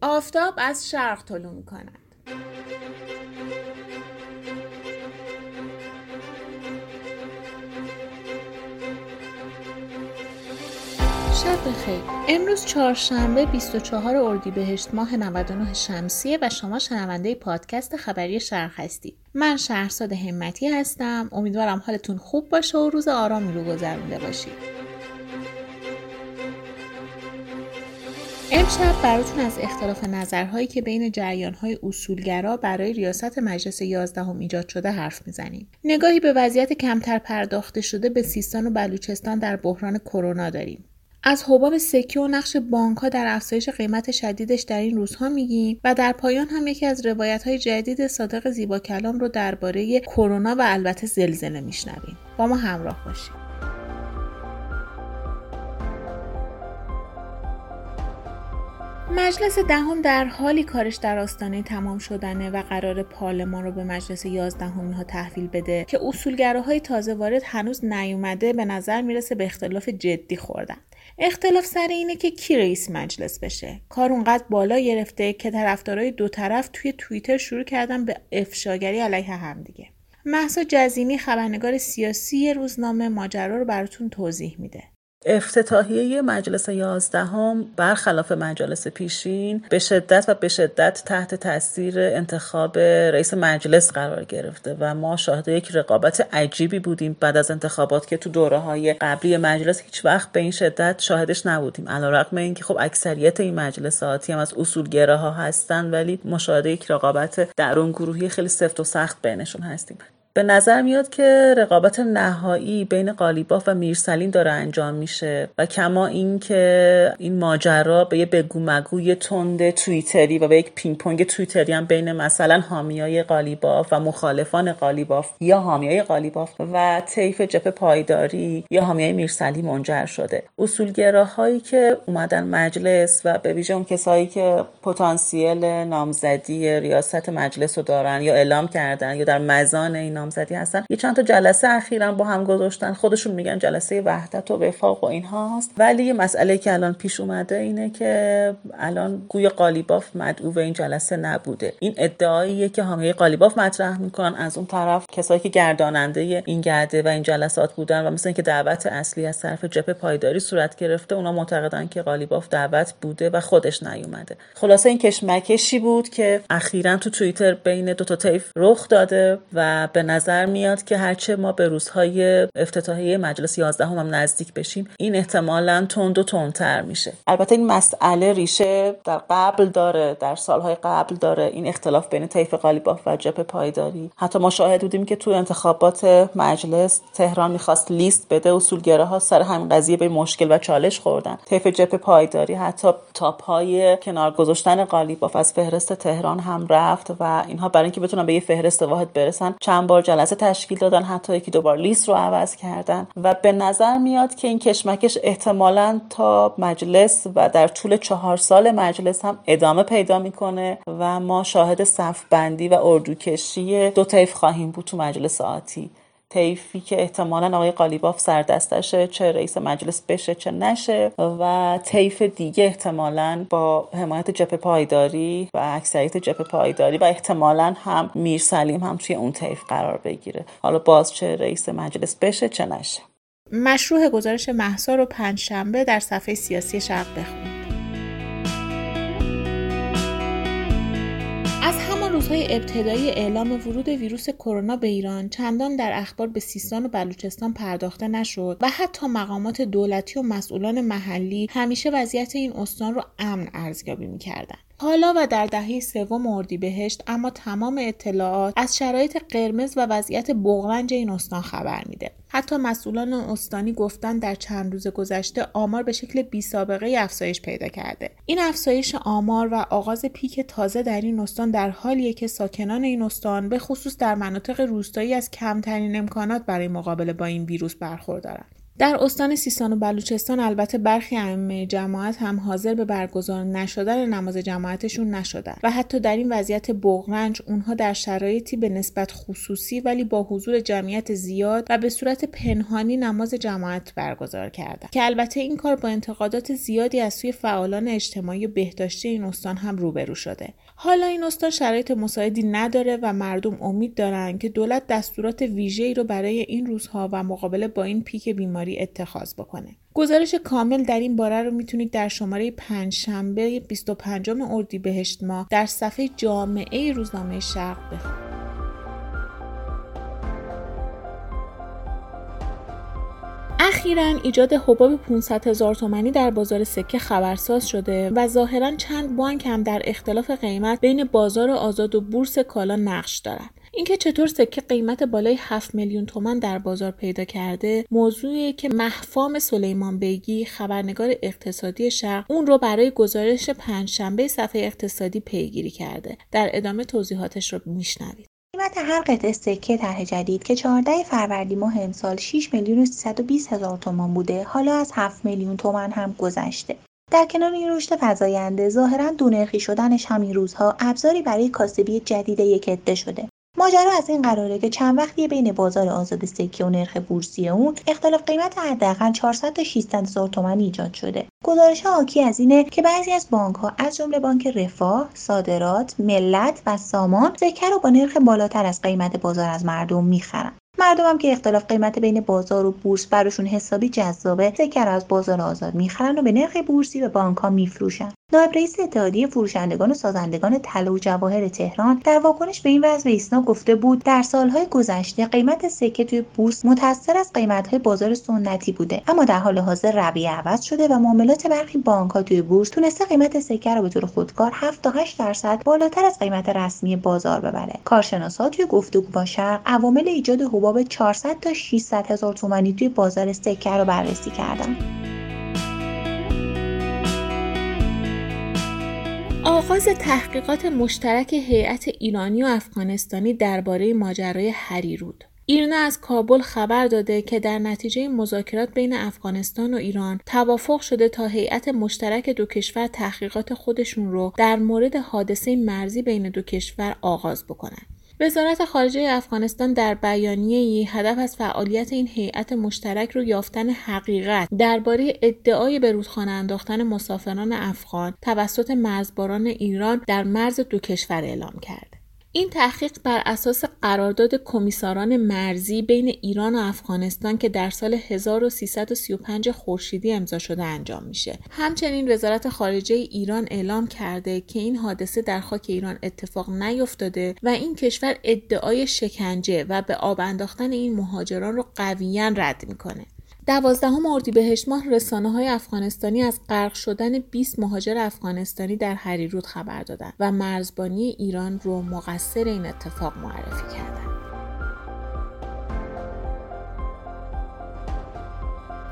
آفتاب از شرق طلوع می کند. شب بخیر. امروز چهارشنبه 24 اردیبهشت ماه 99 شمسیه و شما شنونده پادکست خبری شرق هستید. من شهرزاد همتی هستم. امیدوارم حالتون خوب باشه و روز آرامی رو گذرونده باشید. امشب براتون از اختلاف نظرهایی که بین جریانهای اصولگرا برای ریاست مجلس یازدهم ایجاد شده حرف می‌زنیم. نگاهی به وضعیت کمتر پرداخته شده به سیستان و بلوچستان در بحران کرونا داریم. از حباب سکه و نقش بانک ها در افزایش قیمت شدیدش در این روزها میگیم و در پایان هم یکی از روایت های جدید صادق زیبا کلام رو درباره کرونا و البته زلزله میشنویم با ما همراه باشید مجلس دهم در حالی کارش در آستانه تمام شدنه و قرار پارلمان رو به مجلس یازدهمی ها تحویل بده که اصولگراهای تازه وارد هنوز نیومده به نظر می‌رسه به اختلاف جدی خوردن. اختلاف سر اینه که کی رئیس مجلس بشه. کار اونقدر بالا گرفته که طرفدارای دو طرف توی توییتر شروع کردن به افشاگری علیه همدیگه محسا جزینی خبرنگار سیاسی روزنامه ماجرا رو براتون توضیح میده. افتتاحیه مجلس یازدهم برخلاف مجالس پیشین به شدت و به شدت تحت تاثیر انتخاب رئیس مجلس قرار گرفته و ما شاهد یک رقابت عجیبی بودیم بعد از انتخابات که تو دوره های قبلی مجلس هیچ وقت به این شدت شاهدش نبودیم. علیرغم اینکه خب اکثریت این مجلساتی هم از اصولگراها هستن ولی مشاهده یک رقابت درون گروهی خیلی سفت و سخت بینشون هستیم. به نظر میاد که رقابت نهایی بین قالیباف و میرسلین داره انجام میشه و کما اینکه این ماجرا به یه بگو مگوی تند توییتری و به یک پینگ پونگ توییتری هم بین مثلا حامیای قالیباف و مخالفان قالیباف یا حامیای قالیباف و طیف جپ پایداری یا حامیای میرسلی منجر شده. اصولگراهایی که اومدن مجلس و به ویژه اون کسایی که پتانسیل نامزدی ریاست مجلس رو دارن یا اعلام کردن یا در مزان این نامزدی هستن. یه چند تا جلسه اخیرا با هم گذاشتن. خودشون میگن جلسه وحدت و وفاق و اینهاست ولی یه مسئله که الان پیش اومده اینه که الان گوی قالیباف مدعو به این جلسه نبوده. این ادعاییه که حامیه قالیباف مطرح می‌کنن. از اون طرف کسایی که گرداننده این گرده و این جلسات بودن و مثل اینکه دعوت اصلی از طرف جبهه پایداری صورت گرفته اونا معتقدن که قالیباف دعوت بوده و خودش نیومده. خلاصه این کشمکشی بود که اخیرا تو توییتر بین دو تا طیف رخ داده و به نظر میاد که هرچه ما به روزهای افتتاحیه مجلس 11 هم, هم نزدیک بشیم این احتمالا تند و تندتر میشه. البته این مسئله ریشه در قبل داره در سالهای قبل داره. این اختلاف بین طیف قالیباف و جبهه پایداری. حتی ما شاهد بودیم که تو انتخابات مجلس تهران می‌خواست لیست بده اصولگراها سر همین قضیه به مشکل و چالش خوردن. طیف جبهه پایداری حتی تاپ های کنار گذاشتن قالیباف از فهرست تهران هم رفت و اینها برای اینکه بتونن به یه فهرست واحد برسن چند بار جلسه تشکیل دادن حتی یکی دوبار لیست رو عوض کردن. و به نظر میاد که این کشمکش احتمالا تا مجلس و در طول چهار سال مجلس هم ادامه پیدا می‌کنه و ما شاهد صف بندی و اردوکشی دو طیف خواهیم بود تو مجلس آتی. طیفی که احتمالا آقای قالیباف سردستشه چه رئیس مجلس بشه چه نشه و طیف دیگه احتمالا با حمایت جپ پایداری و اکثریت جپ پایداری و احتمالا هم میر سلیم هم توی اون طیف قرار بگیره. حالا باز چه رئیس مجلس بشه چه نشه. مشروع گزارش محسا رو پنج شنبه در صفحه سیاسی شرق بخونید. روزهای ابتدایی اعلام ورود ویروس کرونا به ایران چندان در اخبار به سیستان و بلوچستان پرداخته نشد و حتی مقامات دولتی و مسئولان محلی همیشه وضعیت این استان رو امن ارزیابی می‌کردند حالا و در دهه سوم اردیبهشت اما تمام اطلاعات از شرایط قرمز و وضعیت بغرنج این استان خبر میده. حتی مسئولان استانی گفتن در چند روز گذشته آمار به شکل بی سابقه افزایش پیدا کرده. این افزایش آمار و آغاز پیک تازه در این استان در حالیه که ساکنان این استان به خصوص در مناطق روستایی از کمترین امکانات برای مقابله با این ویروس برخوردارند. در استان سیستان و بلوچستان البته برخی ائمه جماعت هم حاضر به برگزار نشدن نماز جماعتشون نشدن و حتی در این وضعیت بغرنج اونها در شرایطی به نسبت خصوصی ولی با حضور جمعیت زیاد و به صورت پنهانی نماز جماعت برگزار کردند که البته این کار با انتقادات زیادی از سوی فعالان اجتماعی و بهداشتی این استان هم روبرو شده. حالا این استان شرایط مساعدی نداره و مردم امید دارن که دولت دستورات ویژه‌ای رو برای این روزها و مقابله با این پیک بیماری اتخاذ بکنه. گزارش کامل در این باره رو می‌تونید در شماره پنج شنبه 25 اردیبهشت ماه در صفحه جامعه روزنامه شرق بخونید. اخیرا ایجاد حباب 500 هزار تومنی در بازار سکه خبرساز شده و ظاهرا چند بانک هم در اختلاف قیمت بین بازار آزاد و بورس کالا نقش دارند. اینکه چطور سکه قیمت بالای 7 میلیون تومن در بازار پیدا کرده موضوعی که محفام سلیمان بیگی خبرنگار اقتصادی شرق اون رو برای گزارش پنجشنبه صفحه اقتصادی پیگیری کرده. در ادامه توضیحاتش رو میشنوید. قیمت هر قطعه سکه طرح جدید که 14 فروردین ماه امسال 6 میلیون و 320 هزار تومان بوده حالا از 7 میلیون تومان هم گذشته. در کنار این رشد فزاینده ظاهرا دونرخی شدنش همین روزها ابزاری برای کاسبی جدید یک عده شده. ماجرا از این قراره که چند وقتی بین بازار آزاد سکه و نرخ بورسی اون اختلاف قیمت حداقل 400 تا 600 هزار تومن ایجاد شده. گزارش ها حاکی از اینه که بعضی از بانک ها از جمله بانک رفاه صادرات ملت و سامان سکه رو با نرخ بالاتر از قیمت بازار از مردم می‌خرن. مردمم که اختلاف قیمت بین بازار و بورس براشون حسابی جذابه سکه از بازار آزاد می‌خرن و به نرخ بورسی به بانک ها میفروشن. نایب رئیس اتحادیه فروشندگان و سازندگان طلا و جواهر تهران در واکنش به این وضع ایسنا گفته بود در سالهای گذشته قیمت سکه توی بورس متاثر از قیمتهای بازار سنتی بوده اما در حال حاضر رویه عوض شده و معاملات برخی بانکها توی بورس تونسته قیمت سکه رو به طور خودکار 7 تا 8 درصد بالاتر از قیمت رسمی بازار ببره. کارشناسا توی گفتگو با شرق عوامل ایجاد حباب 400 تا 600 هزار تومانی توی بازار سکه رو بررسی کردن آغاز تحقیقات مشترک هیئت ایرانی و افغانستانی درباره ماجرای هریرود ایرنا از کابل خبر داده که در نتیجه مذاکرات بین افغانستان و ایران توافق شده تا هیئت مشترک دو کشور تحقیقات خودشون رو در مورد حادثه مرزی بین دو کشور آغاز بکنند. وزارت خارجه افغانستان در بیانیه هدف از فعالیت این هیئت مشترک رو یافتن حقیقت درباره ادعای به رودخانه انداختن مسافران افغان توسط مرزباران ایران در مرز دو کشور اعلام کرد. این تحقیق بر اساس قرارداد کمیساران مرزی بین ایران و افغانستان که در سال 1335 خورشیدی امضا شده انجام میشه. همچنین وزارت خارجه ایران اعلام کرده که این حادثه در خاک ایران اتفاق نیفتاده و این کشور ادعای شکنجه و به آب انداختن این مهاجران رو قویا رد می‌کنه. دوازدهم اردیبهشت ماه رسانه های افغانستانی از غرق شدن 20 مهاجر افغانستانی در هریرود خبر دادند و مرزبانی ایران رو مقصر این اتفاق معرفی کردند.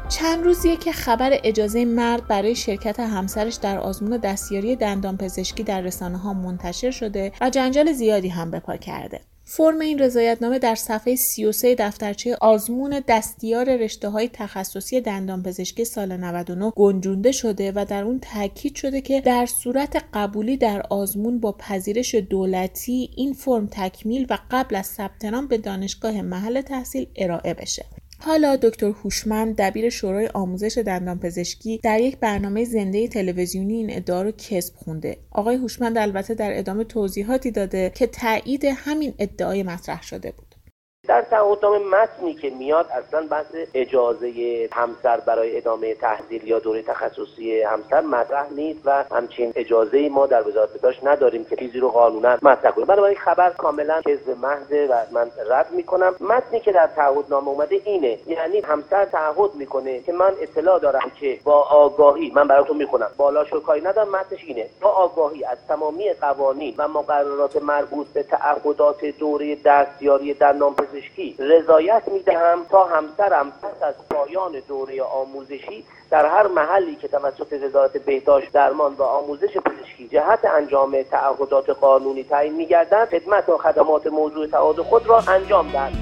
چند روزیه که خبر اجازه مرد برای شرکت همسرش در آزمون دستیاری دندان پزشکی در رسانه ها منتشر شده و جنجال زیادی هم به پا کرده. فرم این رضایتنامه در صفحه 33 دفترچه آزمون دستیار رشته های تخصصی دندانپزشکی سال 99 گنجونده شده و در اون تاکید شده که در صورت قبولی در آزمون با پذیرش دولتی این فرم تکمیل و قبل از ثبت نام به دانشگاه محل تحصیل ارائه بشه. حالا دکتر هوشمند دبیر شورای آموزش دندانپزشکی در یک برنامه زنده تلویزیونی این ادعا رو کسب خونده. آقای هوشمند البته در ادامه توضیحاتی داده که تایید همین ادعای مطرح شده بود. در تعهدنامه متنی که میاد اصلا بحث اجازه همسر برای ادامه تحصیل یا دوره تخصصی همسر مطرح نیست و همچین اجازه ما در وزارت بهداشت نداریم که چیزی رو قانونا مطرح کنیم. بنابراین خبر کاملا کذب محض و من رد می‌کنم. متنی که در تعهدنامه اومده اینه یعنی همسر تعهد می‌کنه که من اطلاع دارم که با آگاهی من براتون می‌خونم بالا کاری ندارم. متنش اینه با آگاهی از تمامی قوانین و مقررات مربوط به تعهدات دوره دستیاری در نامپزشکی پزشکی رضایت می‌دهم تا همسرم پس از پایان دوره آموزشی در هر محلی که توسط وزارت بهداشت درمان و آموزش پزشکی جهت انجام تعهدات قانونی تعیین میگردند خدمت و خدمات موضوع تعهد خود را انجام دهد.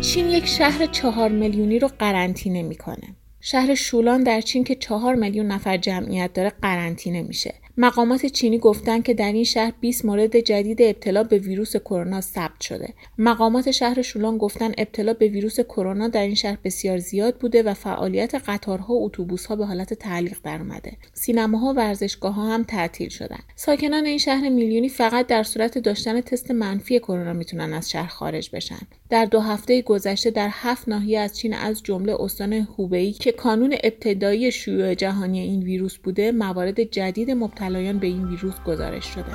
چین یک شهر چهار میلیونی رو قرنطینه می‌کنه. شهر شولان در چین که چهار میلیون نفر جمعیت داره قرنطینه میشه. مقامات چینی گفتن که در این شهر 20 مورد جدید ابتلا به ویروس کرونا ثبت شده. مقامات شهر شولان گفتن ابتلا به ویروس کرونا در این شهر بسیار زیاد بوده و فعالیت قطارها و اتوبوسها به حالت تعلیق در اومده. سینماها و ورزشگاه ها هم تعطیل شدن. ساکنان این شهر میلیونی فقط در صورت داشتن تست منفی کرونا می‌تونن از شهر خارج بشن. در دو هفته گذشته در هفت ناحیه از چین از جمله استان هوبئی که کانون ابتدایی شیوع جهانی این ویروس بوده موارد جدید مبتلایان به این ویروس گزارش شده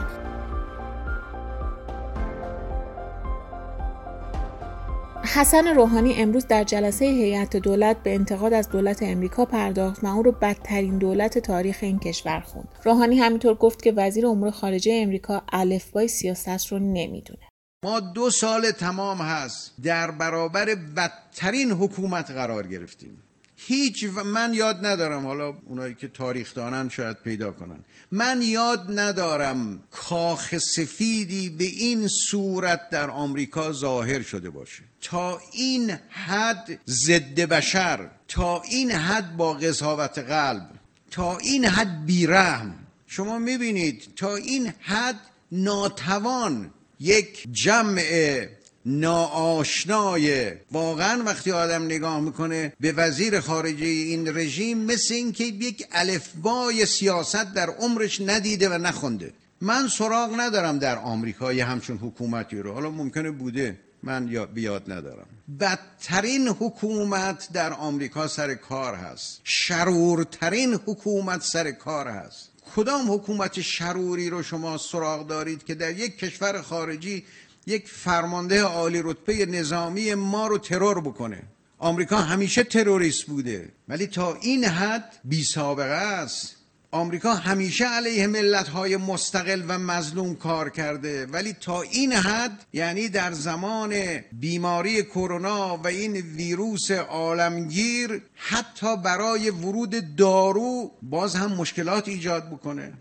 حسن روحانی امروز در جلسه هیئت دولت به انتقاد از دولت امریکا پرداخت و اون رو بدترین دولت تاریخ این کشور خوند. روحانی همینطور گفت که وزیر امور خارجه امریکا الفبای سیاست رو نمی‌دونه. ما دو سال تمام هست در برابر بدترین حکومت قرار گرفتیم هیچ من یاد ندارم. حالا اونایی که تاریخ دانن شاید پیدا کنن. من یاد ندارم کاخ سفیدی به این صورت در آمریکا ظاهر شده باشه. تا این حد ضد بشر تا این حد با قضاوت قلب تا این حد بیرحم. شما می‌بینید تا این حد ناتوان یک جمع ناآشنای. واقعا وقتی آدم نگاه می‌کنه به وزیر خارجه این رژیم مثل اینکه یک الفبای سیاست در عمرش ندیده و نخونده. من سراغ ندارم در آمریکا یه همچون حکومتی رو. حالا ممکنه بوده من بیاد ندارم. بدترین حکومت در آمریکا سر کار هست. شرورترین حکومت سر کار هست. کدام حکومت شروری رو شما سراغ دارید که در یک کشور خارجی یک فرمانده عالی رتبه نظامی ما رو ترور بکنه. آمریکا همیشه تروریست بوده ولی تا این حد بی سابقه است. آمریکا همیشه علیه ملت های مستقل و مظلوم کار کرده ولی تا این حد یعنی در زمان بیماری کرونا و این ویروس عالمگیر حتی برای ورود دارو باز هم مشکلات ایجاد بکنه.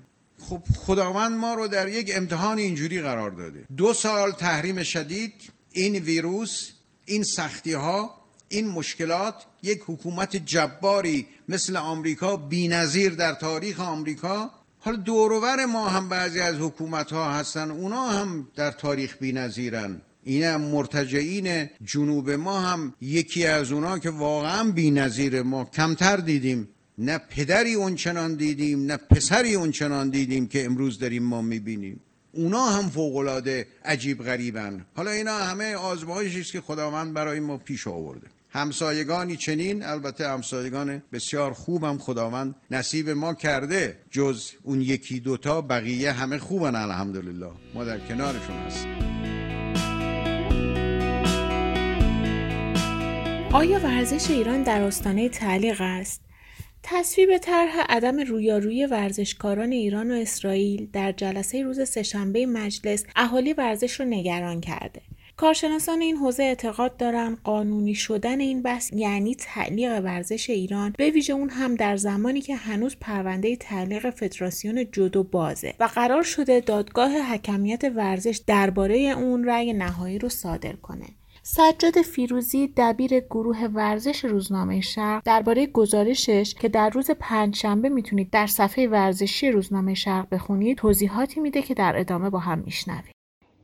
خب خداوند ما رو در یک امتحان اینجوری قرار داده. دو سال تحریم شدید این ویروس این سختی ها این مشکلات یک حکومت جباری مثل آمریکا بینظیر در تاریخ آمریکا. حالا دورور ما هم بعضی از حکومت ها هستن اونا هم در تاریخ بینظیرن. این مرتجعین جنوب ما هم یکی از اونا که واقعا بینظیر ما کمتر دیدیم. نه پدری اونچنان دیدیم نه پسری اونچنان دیدیم که امروز داریم ما می‌بینیم. اونا هم فوقالعاده عجیب غریبن. حالا اینا همه آزمایشی است که خداوند برای ما پیش آورده. همسایگانی چنین البته همسایگان بسیار خوبم خداوند نصیب ما کرده جز اون یکی دوتا بقیه همه خوبن الحمدلله. ما در کنارشون هستیم. آیا ورزش ایران در آستانه تعلیق است؟ تصویب طرح عدم رویارویی ورزشکاران ایران و اسرائیل در جلسه روز سهشنبه مجلس اهالی ورزش را نگران کرده. کارشناسان این حوزه اعتقاد دارند قانونی شدن این بحث یعنی تعلیق ورزش ایران به ویژه اون هم در زمانی که هنوز پرونده تعلیق فدراسیون جودو بازه و قرار شده دادگاه حکمیت ورزش درباره اون رأی نهایی رو صادر کنه. سجاد فیروزی دبیر گروه ورزش روزنامه شرق درباره گزارشش که در روز پنجشنبه می‌تونید در صفحه ورزشی روزنامه شرق بخونید توضیحاتی میده که در ادامه با هم میشنوید.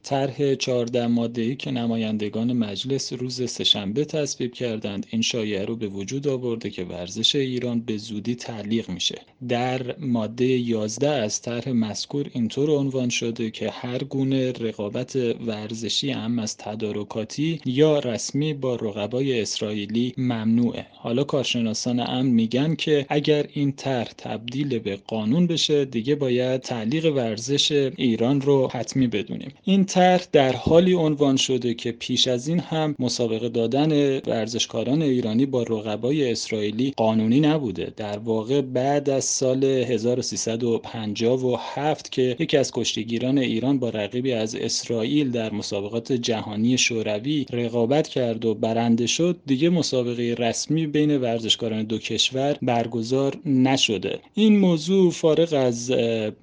طرح 14 ماده‌ای که نمایندگان مجلس روز سهشنبه تصویب کردند این شایعه رو به وجود آورده که ورزش ایران به زودی تعلیق میشه. در ماده 11 از طرح مذکور اینطور عنوان شده که هر گونه رقابت ورزشی هم از تدارکاتی یا رسمی با رقبای اسرائیلی ممنوعه. حالا کارشناسان امن میگن که اگر این طرح تبدیل به قانون بشه دیگه باید تعلیق ورزش ایران رو حتمی بدونیم. این طرح در حالی عنوان شده که پیش از این هم مسابقه دادن ورزشکاران ایرانی با رقبای اسرائیلی قانونی نبوده. در واقع بعد از سال 1357 که یکی از کشتیگیران ایران با رقیبی از اسرائیل در مسابقات جهانی شوروی رقابت کرد و برنده شد دیگه مسابقه رسمی بین ورزشکاران دو کشور برگزار نشده. این موضوع فارغ از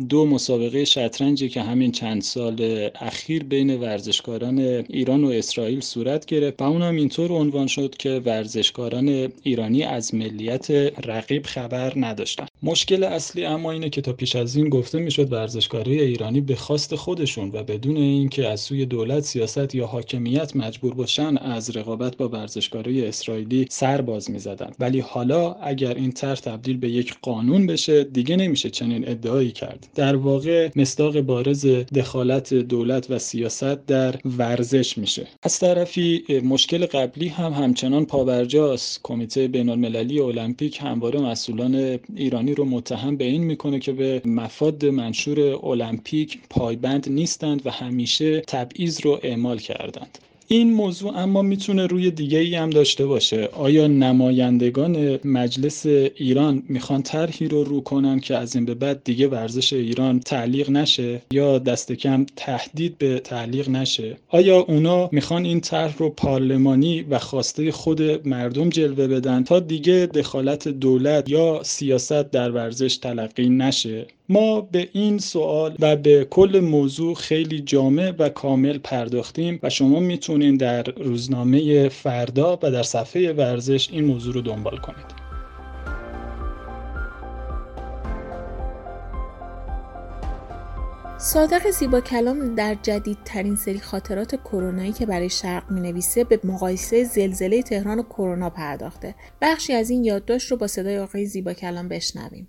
دو مسابقه شطرنجی که همین چند سال اخیر اخیر بین ورزشکاران ایران و اسرائیل صورت گرفت و اونم اینطور عنوان شد که ورزشکاران ایرانی از ملیت رقیب خبر نداشتن. مشکل اصلی اما اینه که تا پیش از این گفته می‌شد ورزشکارای ایرانی به خواست خودشون و بدون اینکه از سوی دولت سیاست یا حاکمیت مجبور باشن از رقابت با ورزشکارای اسرائیلی سر باز می‌زدن. ولی حالا اگر این طرح تبدیل به یک قانون بشه دیگه نمیشه چنین ادعایی کرد. در واقع مصداق بارز دخالت دولت و سیاست در ورزش میشه. از طرفی مشکل قبلی هم همچنان پابرجاست کمیته بین المللی المپیک همواره مسئولان ایرانی رو متهم به این می‌کنه که به مفاد منشور المپیک پایبند نیستند و همیشه تبعیض رو اعمال کردند. این موضوع اما می‌تونه روی دیگه ای هم داشته باشه. آیا نمایندگان مجلس ایران می‌خوان طرحی رو رو کنن که از این به بعد دیگه ورزش ایران تعلیق نشه یا دست کم تهدید به تعلیق نشه؟ آیا اونا می‌خوان این طرح رو پارلمانی و خواسته خود مردم جلوه بدن تا دیگه دخالت دولت یا سیاست در ورزش تلقی نشه؟ ما به این سوال و به کل موضوع خیلی جامع و کامل پرداختیم و شما می‌تونید در روزنامه فردا و در صفحه ورزش این موضوع رو دنبال کنید صادق زیبا کلام در جدیدترین سری خاطرات کرونایی که برای شرق می نویسه به مقایسه زلزله تهران و کرونا پرداخته. بخشی از این یادداشت رو با صدای آقای زیبا کلام بشنویم.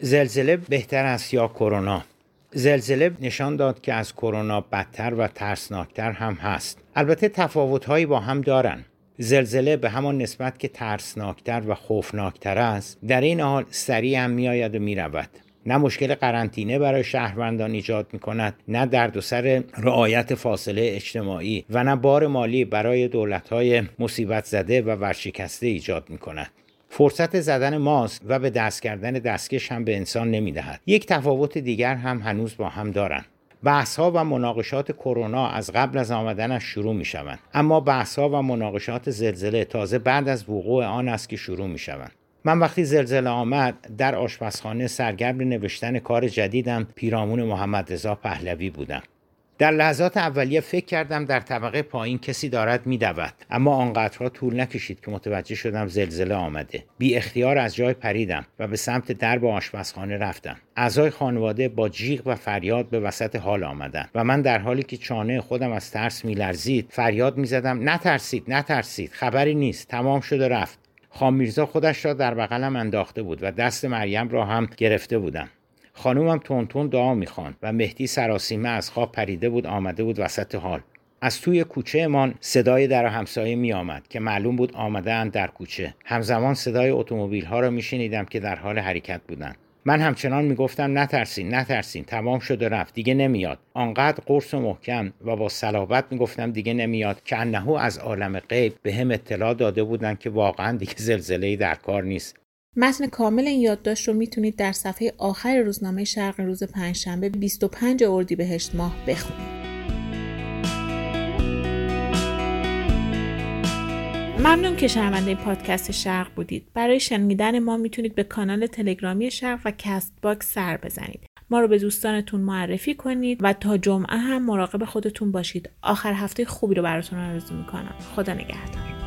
زلزله بهتر است یا کرونا زلزله نشان داد که از کرونا بدتر و ترسناکتر هم هست. البته تفاوتهایی با هم دارن. زلزله به همان نسبت که ترسناکتر و خوفناکتر است در این حال سریع هم میآید و می‌رود. نه مشکل قرنطینه برای شهروندان ایجاد می کند نه درد و سر رعایت فاصله اجتماعی و نه بار مالی برای دولت های مصیبت زده و ورشکسته ایجاد می کند فرصت زدن ماست و به دست کردن دستکش هم به انسان نمی‌دهد. یک تفاوت دیگر هم هنوز با هم دارند. بحث ها و مناقشات کرونا از قبل از آمدنش شروع می شوند اما بحث ها و مناقشات زلزله تازه بعد از وقوع آن است که شروع می شوند من وقتی زلزله آمد در آشپزخانه سرگرم نوشتن کار جدیدم پیرامون محمد رضا پهلوی بودم. در لحظات اولیه فکر کردم در طبقه پایین کسی دارد میدود اما آنقدرها طول نکشید که متوجه شدم زلزله آمده. بی اختیار از جای پریدم و به سمت درب آشپزخانه رفتم. اعضای خانواده با جیغ و فریاد به وسط حال آمدند و من در حالی که چانه خودم از ترس میلرزید فریاد می‌زدم نترسید نترسید خبری نیست تمام شده رفت. خان میرزا خودش را در بغلم انداخته بود و دست مریم را هم گرفته بودم. خانومم تون دعا می‌خوان و مهدی سراسیمه از خواب پریده بود آمده بود وسط حال. از توی کوچه امان صدای در همسایه می آمد که معلوم بود آمده اند در کوچه. همزمان صدای اتومبیل ها را میشنیدم که در حال حرکت بودند. من همچنان می‌گفتم نترسین نترسین تمام شده رفت دیگه نمیاد. آنقدر قرص و محکم و با صلابت می‌گفتم دیگه نمیاد. که انهو از عالم غیب به هم اطلاع داده بودند که واقعا دیگه زلزله در کار نیست. متن کامل این یادداشت رو می‌تونید در صفحه آخر روزنامه شرق روز پنجشنبه 25 اردیبهشت ماه بخونید. ممنون که شنونده پادکست شرق بودید. برای شنیدن ما می‌تونید به کانال تلگرامی شرق و Castbox سر بزنید. ما رو به دوستانتون معرفی کنید و تا جمعه هم مراقب خودتون باشید. آخر هفته خوبی رو براتون آرزو می‌کنم. خدا نگهدار.